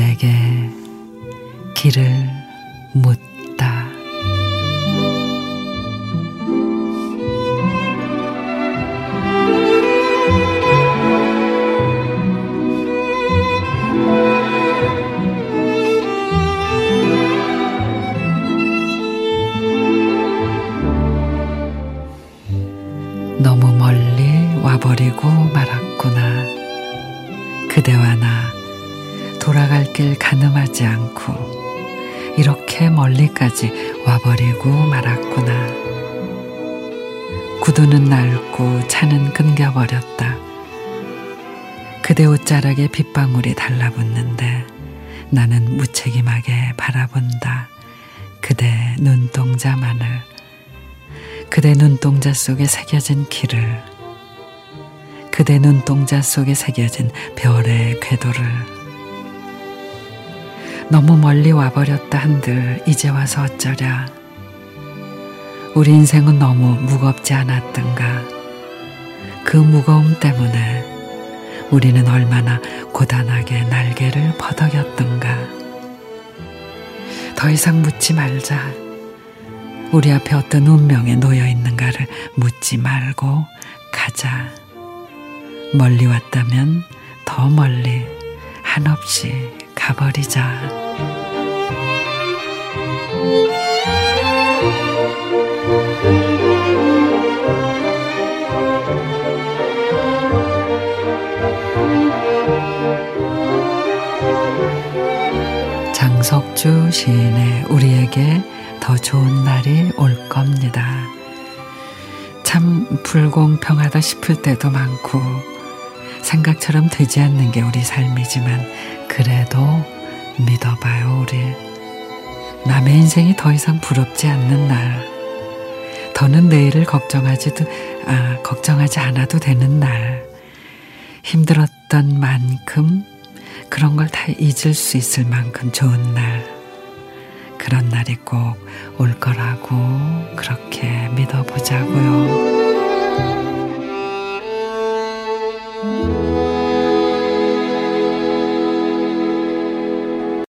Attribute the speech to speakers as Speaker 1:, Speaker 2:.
Speaker 1: 길에게 길을 묻다. 너무 멀리 와버리고 말았 길 가늠하지 않고 이렇게 멀리까지 와버리고 말았구나. 구두는 낡고 차는 끊겨버렸다. 그대 옷자락에 빗방울이 달라붙는데 나는 무책임하게 바라본다. 그대 눈동자만을. 그대 눈동자 속에 새겨진 길을. 그대 눈동자 속에 새겨진 별의 궤도를. 너무 멀리 와버렸다 한들 이제 와서 어쩌랴. 우리 인생은 너무 무겁지 않았던가. 그 무거움 때문에 우리는 얼마나 고단하게 날개를 퍼덕였던가. 더 이상 묻지 말자. 우리 앞에 어떤 운명에 놓여 있는가를 묻지 말고 가자. 멀리 왔다면 더 멀리 한없이 가버리자. 장석주 시인의 우리에게 더 좋은 날이 올 겁니다. 참 불공평하다 싶을 때도 많고 생각처럼 되지 않는 게 우리 삶이지만 그래도 믿어봐요 우리. 남의 인생이 더 이상 부럽지 않는 날. 더는 내일을 걱정하지도 아 걱정하지 않아도 되는 날. 힘들었던 만큼 그런 걸 다 잊을 수 있을 만큼 좋은 날. 그런 날이 꼭 올 거라고